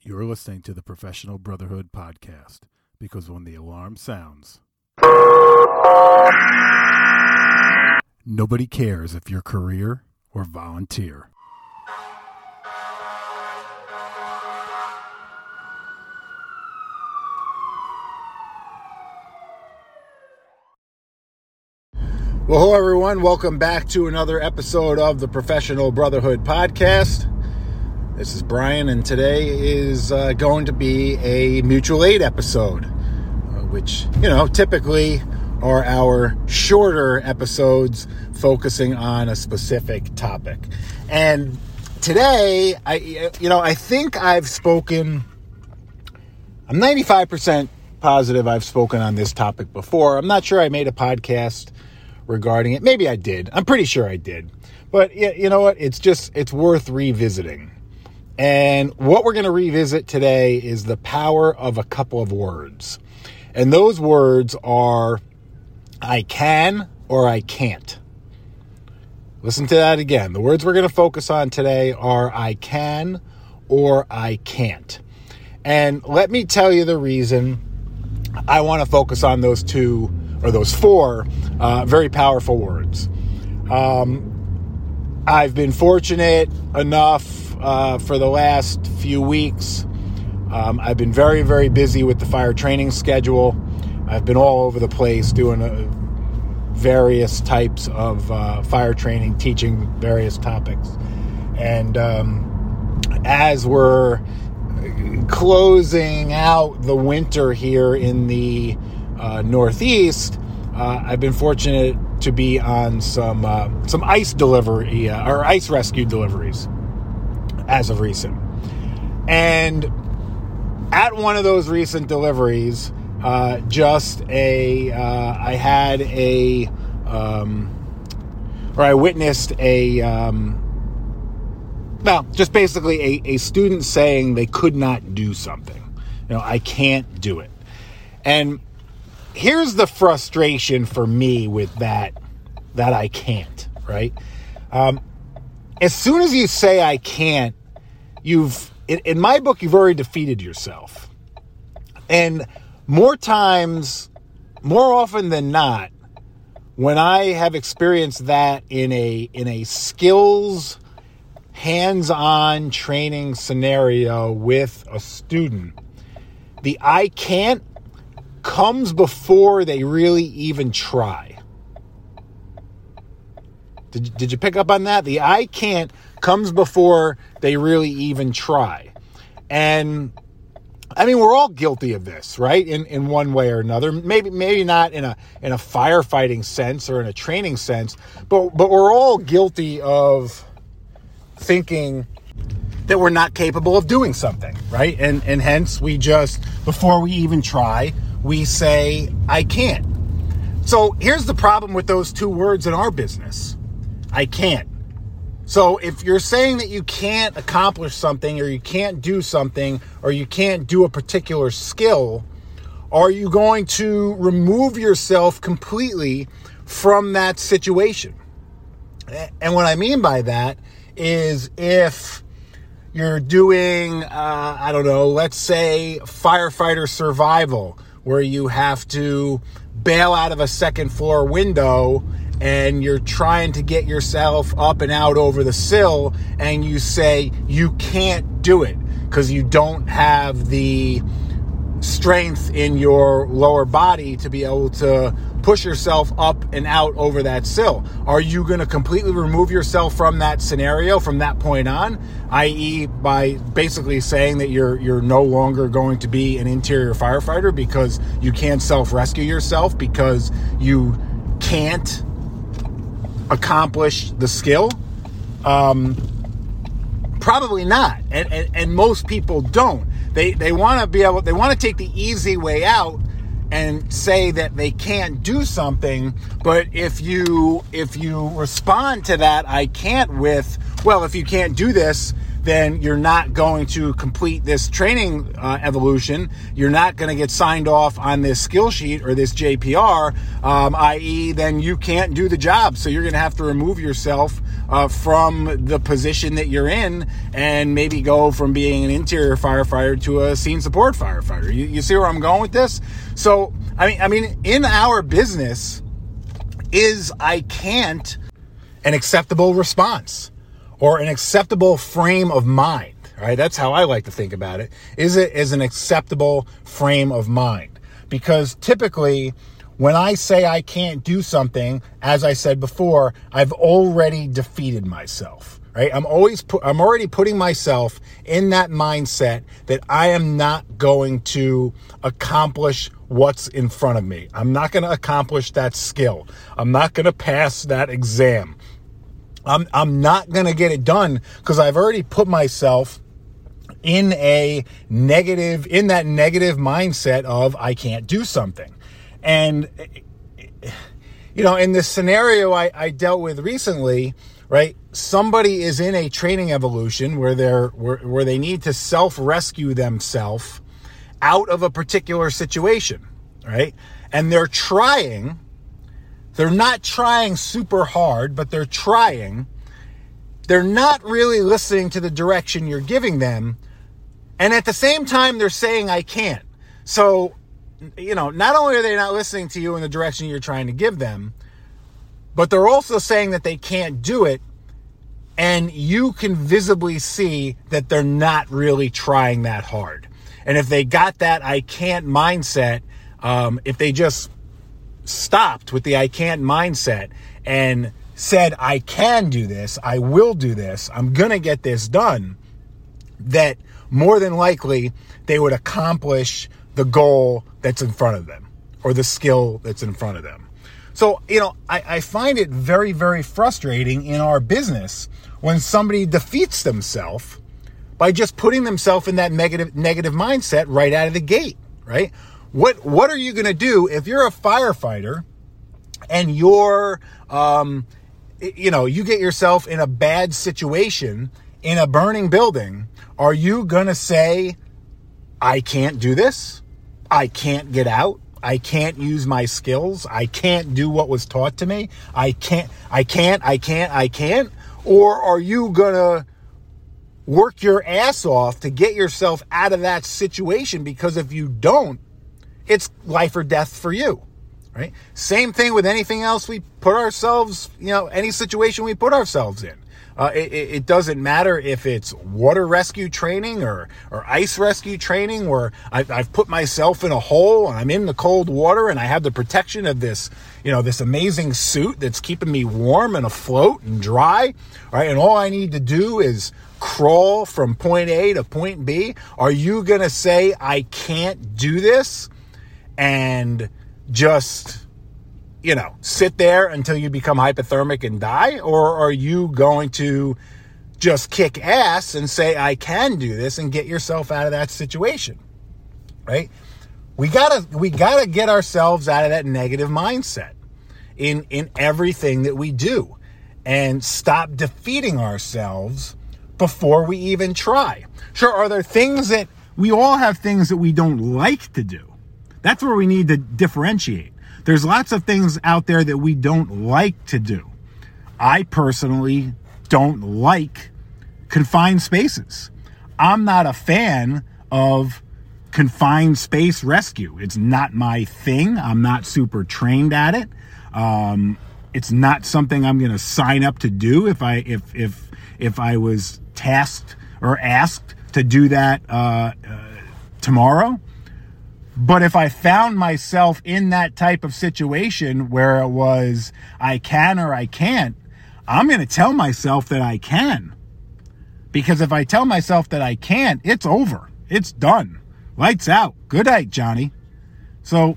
You're listening to the Professional Brotherhood podcast because when the alarm sounds, nobody cares if you're career or volunteer. Well, hello, everyone. Welcome back to another episode of the Professional Brotherhood podcast. This is Brian, and today is uh, going to be a mutual aid episode, uh, which, you know, typically are our shorter episodes focusing on a specific topic. And today, I, you know, I think I've spoken, I'm 95% positive I've spoken on this topic before. I'm not sure I made a podcast regarding it. Maybe I did. I'm pretty sure I did. But you know what? It's just, it's worth revisiting. And what we're going to revisit today is the power of a couple of words. And those words are I can or I can't. Listen to that again. The words we're going to focus on today are I can or I can't. And let me tell you the reason I want to focus on those two or those four uh, very powerful words. Um, I've been fortunate enough uh, for the last few weeks. Um, I've been very, very busy with the fire training schedule. I've been all over the place doing uh, various types of uh, fire training, teaching various topics. And um, as we're closing out the winter here in the uh, Northeast, uh, I've been fortunate to be on some uh, some ice delivery uh, or ice rescue deliveries as of recent, and at one of those recent deliveries, uh, just a uh, I had a um, or I witnessed a um, well, just basically a, a student saying they could not do something. You know, I can't do it, and here's the frustration for me with that that I can't, right? Um, as soon as you say I can't, you've in, in my book you've already defeated yourself. And more times, more often than not, when I have experienced that in a in a skills hands-on training scenario with a student, the I can't comes before they really even try. Did, did you pick up on that? The I can't comes before they really even try. And I mean, we're all guilty of this, right? In in one way or another. Maybe maybe not in a in a firefighting sense or in a training sense, but but we're all guilty of thinking that we're not capable of doing something, right? And and hence we just before we even try, we say, I can't. So here's the problem with those two words in our business I can't. So if you're saying that you can't accomplish something or you can't do something or you can't do a particular skill, are you going to remove yourself completely from that situation? And what I mean by that is if you're doing, uh, I don't know, let's say firefighter survival where you have to bail out of a second floor window and you're trying to get yourself up and out over the sill and you say you can't do it because you don't have the strength in your lower body to be able to push yourself up and out over that sill? Are you going to completely remove yourself from that scenario from that point on, i.e., by basically saying that you're you're no longer going to be an interior firefighter because you can't self-rescue yourself because you can't accomplish the skill? Um, probably not, and, and and most people don't. They they want to be able they want to take the easy way out and say that they can't do something but if you if you respond to that i can't with well if you can't do this then you're not going to complete this training uh, evolution. You're not going to get signed off on this skill sheet or this JPR, um, i.e., then you can't do the job. So you're going to have to remove yourself uh, from the position that you're in and maybe go from being an interior firefighter to a scene support firefighter. You, you see where I'm going with this? So, I mean, I mean, in our business, is I can't an acceptable response or an acceptable frame of mind, right? That's how I like to think about it. Is it is an acceptable frame of mind? Because typically when I say I can't do something, as I said before, I've already defeated myself, right? I'm always pu- I'm already putting myself in that mindset that I am not going to accomplish what's in front of me. I'm not going to accomplish that skill. I'm not going to pass that exam. I'm, I'm not going to get it done because I've already put myself in a negative, in that negative mindset of I can't do something. And, you know, in this scenario I, I dealt with recently, right? Somebody is in a training evolution where they're, where, where they need to self rescue themselves out of a particular situation, right? And they're trying, they're not trying super hard, but they're trying. They're not really listening to the direction you're giving them. And at the same time, they're saying, I can't. So, you know, not only are they not listening to you in the direction you're trying to give them, but they're also saying that they can't do it. And you can visibly see that they're not really trying that hard. And if they got that I can't mindset, um, if they just stopped with the I can't mindset and said, I can do this, I will do this, I'm going to get this done, that more than likely they would accomplish the goal that's in front of them or the skill that's in front of them. So, you know, I, I find it very, very frustrating in our business when somebody defeats themselves by just putting themselves in that negative negative mindset right out of the gate, right? What what are you going to do if you're a firefighter and you're um, you know, you get yourself in a bad situation in a burning building, are you going to say I can't do this? I can't get out? I can't use my skills. I can't do what was taught to me. I can't, I can't, I can't, I can't. Or are you to work your ass off to get yourself out of that situation because if you don't, it's life or death for you. Right? Same thing with anything else we put ourselves, you know, any situation we put ourselves in. Uh, it, it, doesn't matter if it's water rescue training or, or ice rescue training where I've, I've put myself in a hole and I'm in the cold water and I have the protection of this, you know, this amazing suit that's keeping me warm and afloat and dry. Right. And all I need to do is crawl from point A to point B? Are you going to say, I can't do this and just, you know, sit there until you become hypothermic and die? Or are you going to just kick ass and say, I can do this and get yourself out of that situation? Right? We gotta, we gotta get ourselves out of that negative mindset in, in everything that we do and stop defeating ourselves before we even try. Sure, are there things that we all have things that we don't like to do? That's where we need to differentiate. There's lots of things out there that we don't like to do. I personally don't like confined spaces. I'm not a fan of confined space rescue. It's not my thing. I'm not super trained at it. Um, it's not something I'm going to sign up to do if I if if if I was tasked or asked to do that uh, uh, tomorrow. But if I found myself in that type of situation where it was I can or I can't, I'm going to tell myself that I can. Because if I tell myself that I can't, it's over. It's done. Lights out. Good night, Johnny. So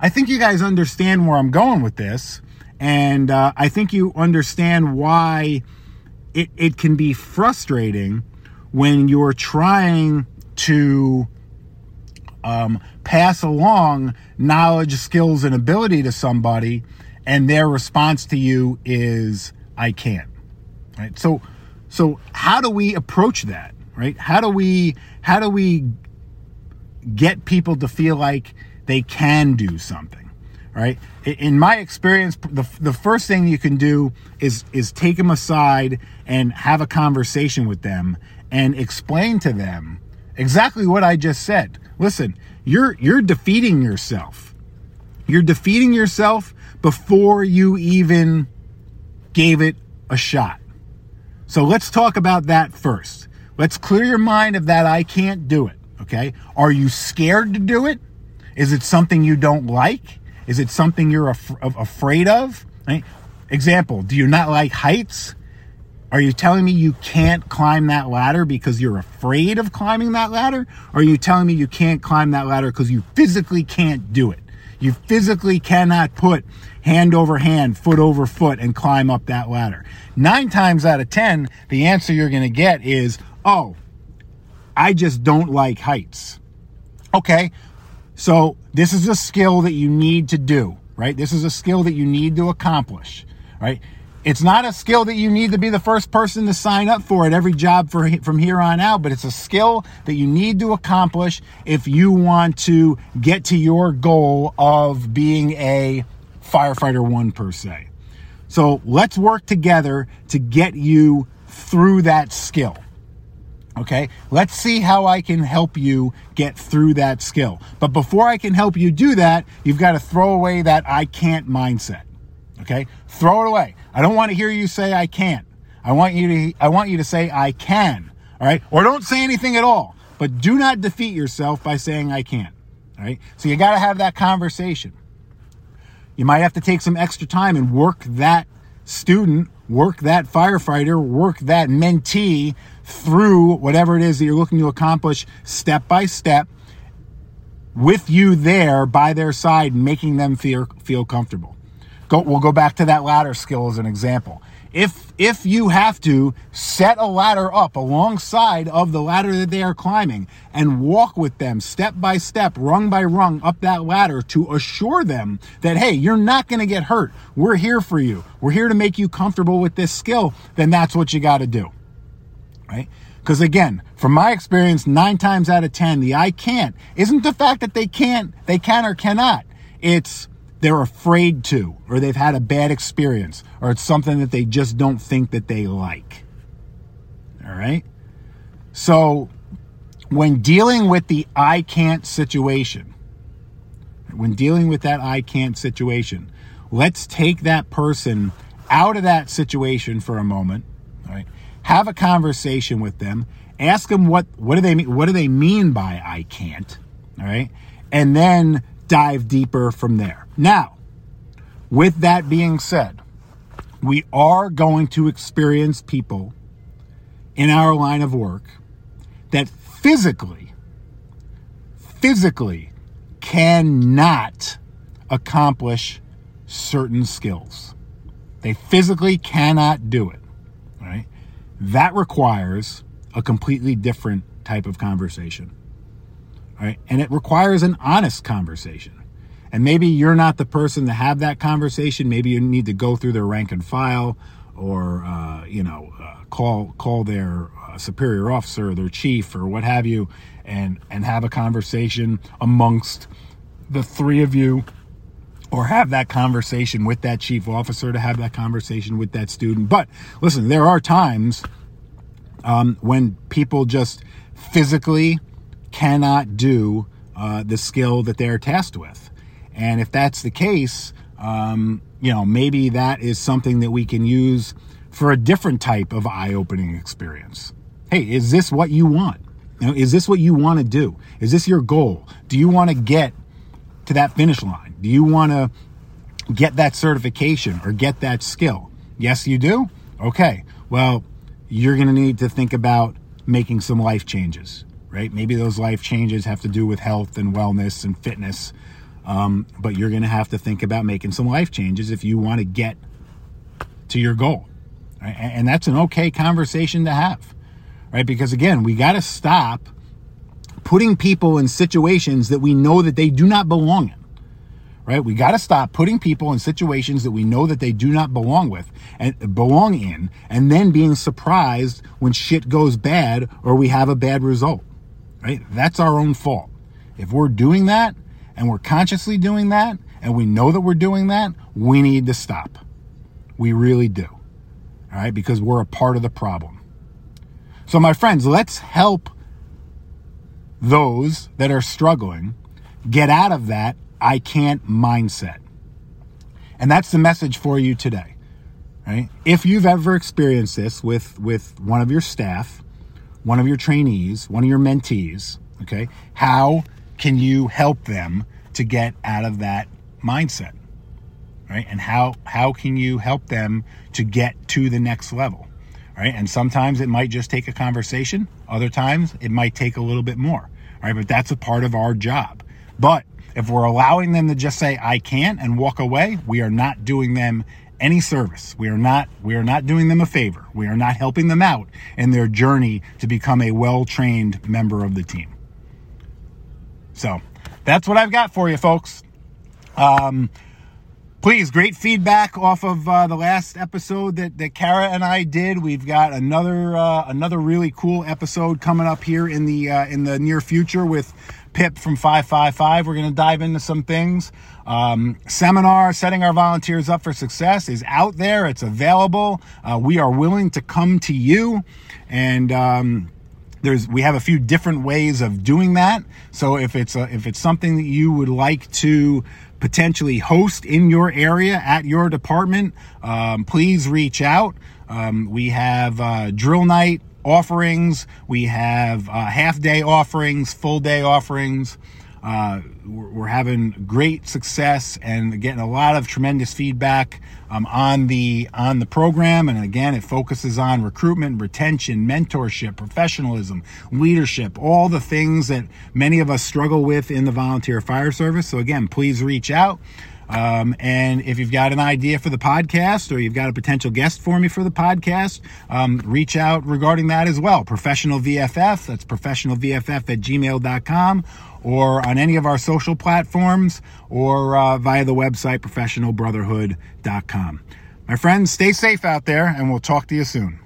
I think you guys understand where I'm going with this. And uh, I think you understand why it, it can be frustrating when you're trying to um, pass along knowledge, skills, and ability to somebody, and their response to you is, I can't. Right? So so how do we approach that, right? How do we how do we get people to feel like they can do something, right? In my experience, the, the first thing you can do is is take them aside and have a conversation with them and explain to them exactly what I just said. Listen, you're you're defeating yourself. You're defeating yourself before you even gave it a shot. So let's talk about that first. Let's clear your mind of that I can't do it. Okay. Are you scared to do it? Is it something you don't like? Is it something you're af- afraid of? Right? Example, do you not like heights? Are you telling me you can't climb that ladder because you're afraid of climbing that ladder? Or are you telling me you can't climb that ladder because you physically can't do it? You physically cannot put hand over hand, foot over foot, and climb up that ladder. Nine times out of 10, the answer you're going to get is, oh, I just don't like heights. Okay, so this is a skill that you need to do, right? This is a skill that you need to accomplish, right? It's not a skill that you need to be the first person to sign up for at every job for, from here on out, but it's a skill that you need to accomplish if you want to get to your goal of being a firefighter one per se. So let's work together to get you through that skill. Okay, let's see how I can help you get through that skill. But before I can help you do that, you've got to throw away that I can't mindset. Okay, throw it away. I don't want to hear you say I can't. I want you to I want you to say I can. All right, or don't say anything at all. But do not defeat yourself by saying I can't. All right, so you got to have that conversation. You might have to take some extra time and work that student, work that firefighter, work that mentee through whatever it is that you're looking to accomplish step by step with you there by their side, making them feel, feel comfortable. Go, we'll go back to that ladder skill as an example. If, if you have to set a ladder up alongside of the ladder that they are climbing and walk with them step by step, rung by rung up that ladder to assure them that, hey, you're not going to get hurt. We're here for you. We're here to make you comfortable with this skill. Then that's what you got to do right? Because again, from my experience, nine times out of 10, the I can't isn't the fact that they can't, they can or cannot. It's they're afraid to, or they've had a bad experience, or it's something that they just don't think that they like. All right? So, when dealing with the I can't situation, when dealing with that I can't situation, let's take that person out of that situation for a moment, all right? have a conversation with them, ask them what what do they mean what do they mean by I can't, all right? And then dive deeper from there. Now, with that being said, we are going to experience people in our line of work that physically physically cannot accomplish certain skills. They physically cannot do it. Right? That requires a completely different type of conversation. Right? And it requires an honest conversation. And maybe you're not the person to have that conversation. Maybe you need to go through their rank and file or, uh, you know, uh, call, call their uh, superior officer, their chief or what have you, and, and have a conversation amongst the three of you or have that conversation with that chief officer to have that conversation with that student. But listen, there are times um, when people just physically cannot do uh, the skill that they're tasked with. And if that's the case, um, you know, maybe that is something that we can use for a different type of eye opening experience. Hey, is this what you want? You know, is this what you want to do? Is this your goal? Do you want to get to that finish line? Do you want to get that certification or get that skill? Yes, you do? Okay. Well, you're going to need to think about making some life changes, right? Maybe those life changes have to do with health and wellness and fitness. Um, but you're going to have to think about making some life changes if you want to get to your goal. Right? And that's an okay conversation to have, right? Because again, we got to stop putting people in situations that we know that they do not belong in right? We got to stop putting people in situations that we know that they do not belong with and belong in, and then being surprised when shit goes bad or we have a bad result, right? That's our own fault. If we're doing that and we're consciously doing that and we know that we're doing that, we need to stop. We really do. All right, because we're a part of the problem. So, my friends, let's help those that are struggling get out of that I can't mindset. And that's the message for you today. Right? If you've ever experienced this with with one of your staff, one of your trainees, one of your mentees, okay? How can you help them to get out of that mindset? Right? And how how can you help them to get to the next level? Right? And sometimes it might just take a conversation, other times it might take a little bit more. Right? But that's a part of our job. But if we're allowing them to just say I can't and walk away, we are not doing them any service. We are not we are not doing them a favor. We are not helping them out in their journey to become a well-trained member of the team. So, that's what I've got for you folks. Um, please, great feedback off of uh, the last episode that, that Kara and I did. We've got another uh, another really cool episode coming up here in the uh, in the near future with Pip from 555. We're going to dive into some things. Um, seminar, Setting Our Volunteers Up for Success, is out there. It's available. Uh, we are willing to come to you. And, um, there's we have a few different ways of doing that so if it's a, if it's something that you would like to potentially host in your area at your department um, please reach out um, we have uh, drill night offerings. We have uh, half day offerings, full day offerings. Uh, we're, we're, having great success and getting a lot of tremendous feedback um, on the on the program. And again, it focuses on recruitment, retention, mentorship, professionalism, leadership, all the things that many of us struggle with in the volunteer fire service. So again, please reach out. Um, and if you've got an idea for the podcast or you've got a potential guest for me for the podcast, um, reach out regarding that as well. Professional VFF, that's professionalvff at gmail.com or on any of our social platforms or uh, via the website professionalbrotherhood.com. My friends, stay safe out there and we'll talk to you soon.